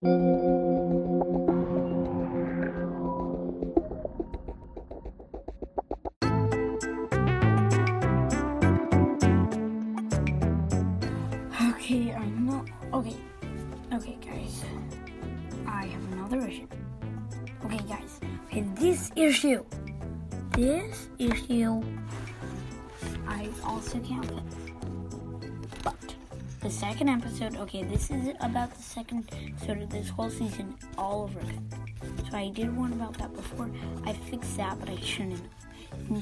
Okay, I'm not. Okay, okay, guys. I have another issue. Okay, guys. Okay, this issue. This issue. I also can't fix. The second episode. Okay, this is about the second episode of this whole season all over again. So I did one about that before. I fixed that, but I shouldn't.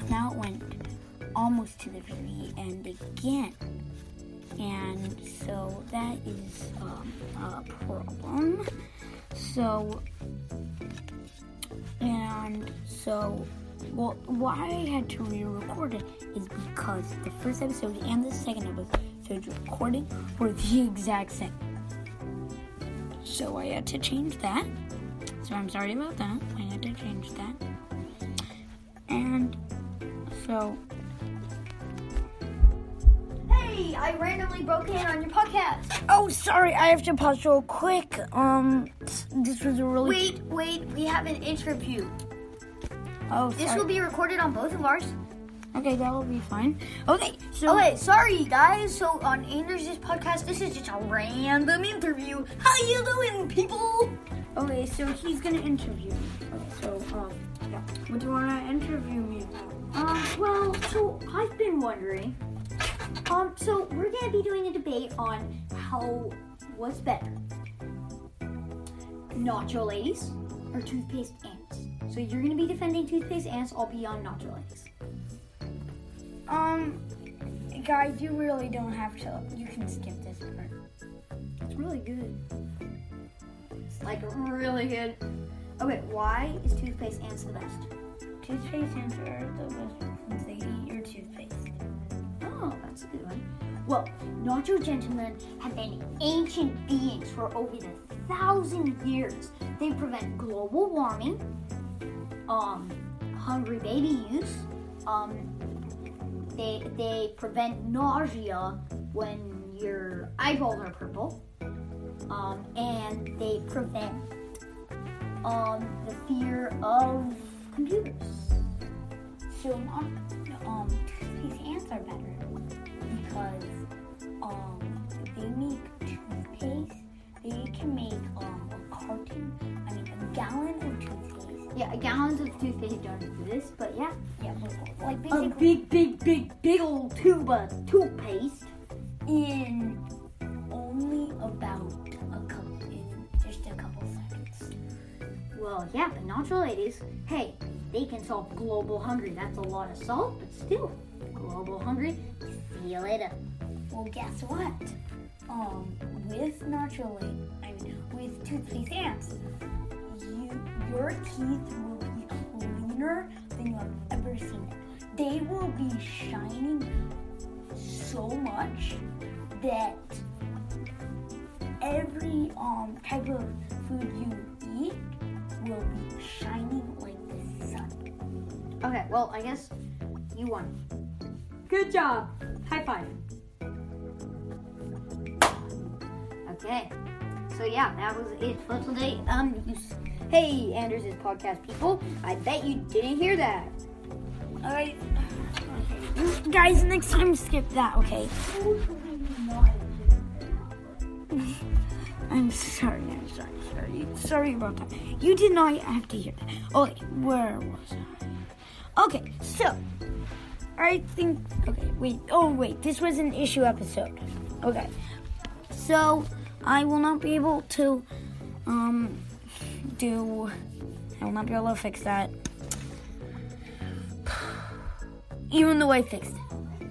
Now it went almost to the very end again and so that is um, a problem. So, and so, well, why I had to re-record it is because the first episode and the second episode recording were the exact same. So I had to change that. So I'm sorry about that. I had to change that. And so Hey, I randomly broke in on your podcast. Oh, sorry, I have to pause real quick. Um, this was a really. Wait, wait, we have an interview. Oh, sorry. This will be recorded on both of ours. Okay, that will be fine. Okay, so. Okay, sorry guys. So on Anders' podcast, this is just a random interview. How you doing, people? Okay, so he's gonna interview me. Okay, so, um, yeah. What do you wanna interview me about? Um, well, so I've been wondering. Um, so we're gonna be doing a debate on how what's better, nacho ladies or toothpaste ants. So you're gonna be defending toothpaste ants. I'll be on nacho ladies. Um, guys, you really don't have to. You can skip this part. It's really good. It's like really good. Okay, why is toothpaste ants the best? Toothpaste ants are the best since they eat your toothpaste. Oh, that's a good one. Well, nacho gentlemen have been ancient beings for over the thousand years. They prevent global warming, um, hungry baby use, um, they they prevent nausea when your eyeballs are purple, um, and they prevent um the fear of computers. So, um, um, toothpaste ants are better because, um, they make toothpaste. They can make, um, a carton, I mean, a gallon of toothpaste. Yeah, gallons of toothpaste don't do this, but yeah. Yeah, like A big, big, big, big old tube of toothpaste. in only about a couple, in just a couple seconds. Well, yeah, but nacho ladies, hey, they can solve global hunger. That's a lot of salt, but still, global hunger. See you later. Well, guess what? Um, with nacho I mean, with toothpaste ants, you, your teeth will be cleaner than you have ever seen it. They will be shining so much that every um type of food you eat will be shining like the sun. Okay, well, I guess you won. Good job. High five. Okay. So yeah, that was it for today. Um, you s- hey, Anders' podcast people. I bet you didn't hear that. Alright. Okay. Guys, next time skip that, okay? I'm sorry, I'm sorry, sorry. Sorry about that. You did not have to hear that. Okay, where was I? Okay, so I think okay, wait, oh wait, this was an issue episode. Okay. So I will not be able to um do I will not be able to fix that. Even though I fixed it.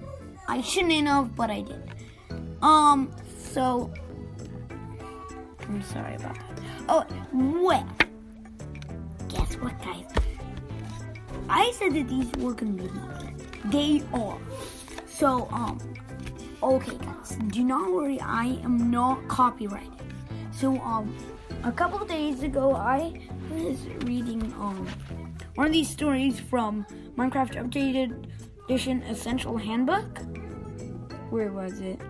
I shouldn't have, but I did. Um, so I'm sorry about that. Oh, well, guess what, guys? I said that these were gonna be long. They are. So, um, okay, guys, do not worry. I am not copyrighted. So, um, a couple days ago, I was reading um one of these stories from Minecraft Updated Edition Essential Handbook. Where was it?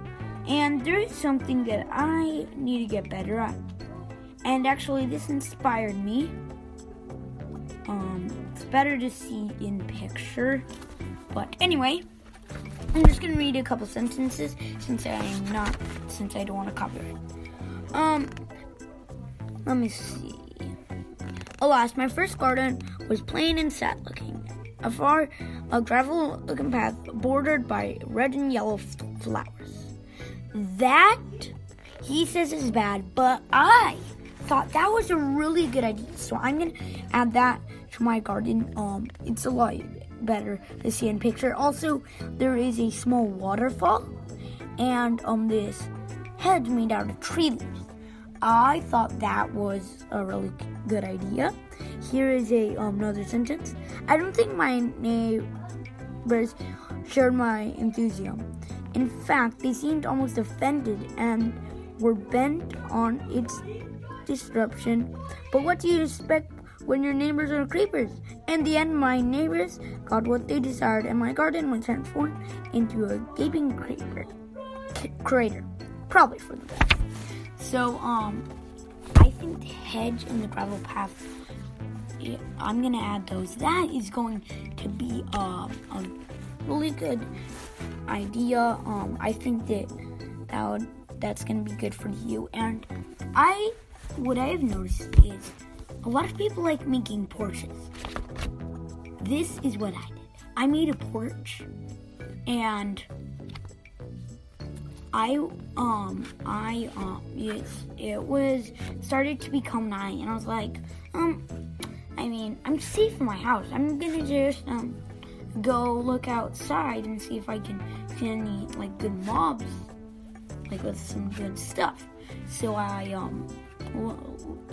And there is something that I need to get better at. And actually, this inspired me. Um, it's better to see in picture. But anyway, I'm just gonna read a couple sentences since I'm not, since I don't want to copyright. Um, let me see. Alas, my first garden was plain and sad looking. Afar, a gravel looking path bordered by red and yellow flowers. That, he says, is bad, but I thought that was a really good idea. So I'm gonna add that to my garden. Um, it's a lot better to see in picture. Also, there is a small waterfall and um this hedge made out of tree leaves. I thought that was a really good idea. Here is a um, another sentence. I don't think my neighbors shared my enthusiasm. In fact, they seemed almost offended and were bent on its disruption. But what do you expect when your neighbors are creepers? In the end, my neighbors got what they desired, and my garden was transformed into a gaping creeper crater, probably for the best. So, um, I think the hedge and the gravel path. I'm gonna add those. That is going to be um, a really good idea. Um, I think that that would, that's gonna be good for you. And I, what I have noticed is a lot of people like making porches. This is what I did. I made a porch, and I um I um it, it was started to become night and I was like um I mean I'm safe in my house. I'm gonna just um go look outside and see if I can see any like good mobs like with some good stuff. So I um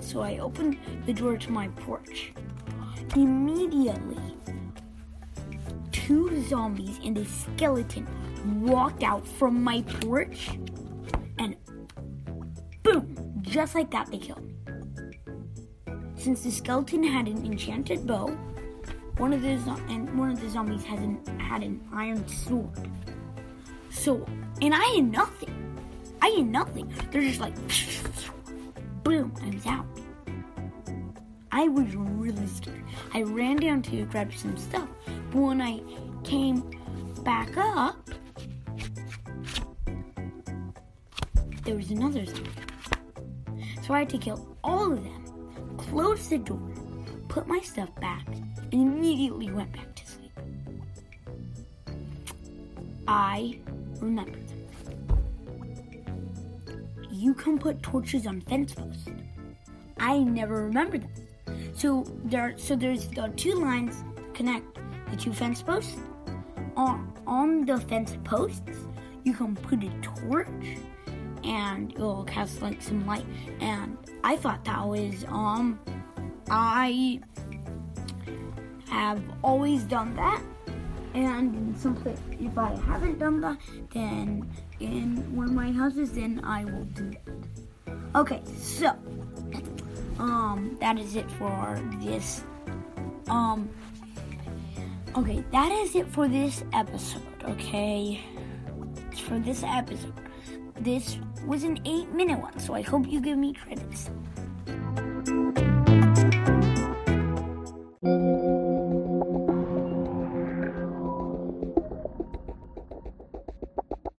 so I opened the door to my porch. Immediately two zombies and a skeleton walked out from my porch and boom, just like that they killed me. Since the skeleton had an enchanted bow, one of the and one of the zombies has an, had an iron sword. So, and I had nothing. I had nothing. They're just like boom, I was out. I was really scared. I ran down to grab some stuff, but when I came back up, there was another zombie. So I had to kill all of them, close the door, put my stuff back, and immediately went back to sleep. I remember remembered You can put torches on fence posts. I never remembered them. So there, so there's the two lines connect the two fence posts. On on the fence posts, you can put a torch and it'll cast like some light. And I thought that was um I have always done that. And in some place, if I haven't done that, then in one of my houses, then I will do that. Okay, so um that is it for this um okay that is it for this episode okay for this episode this was an eight minute one so i hope you give me credits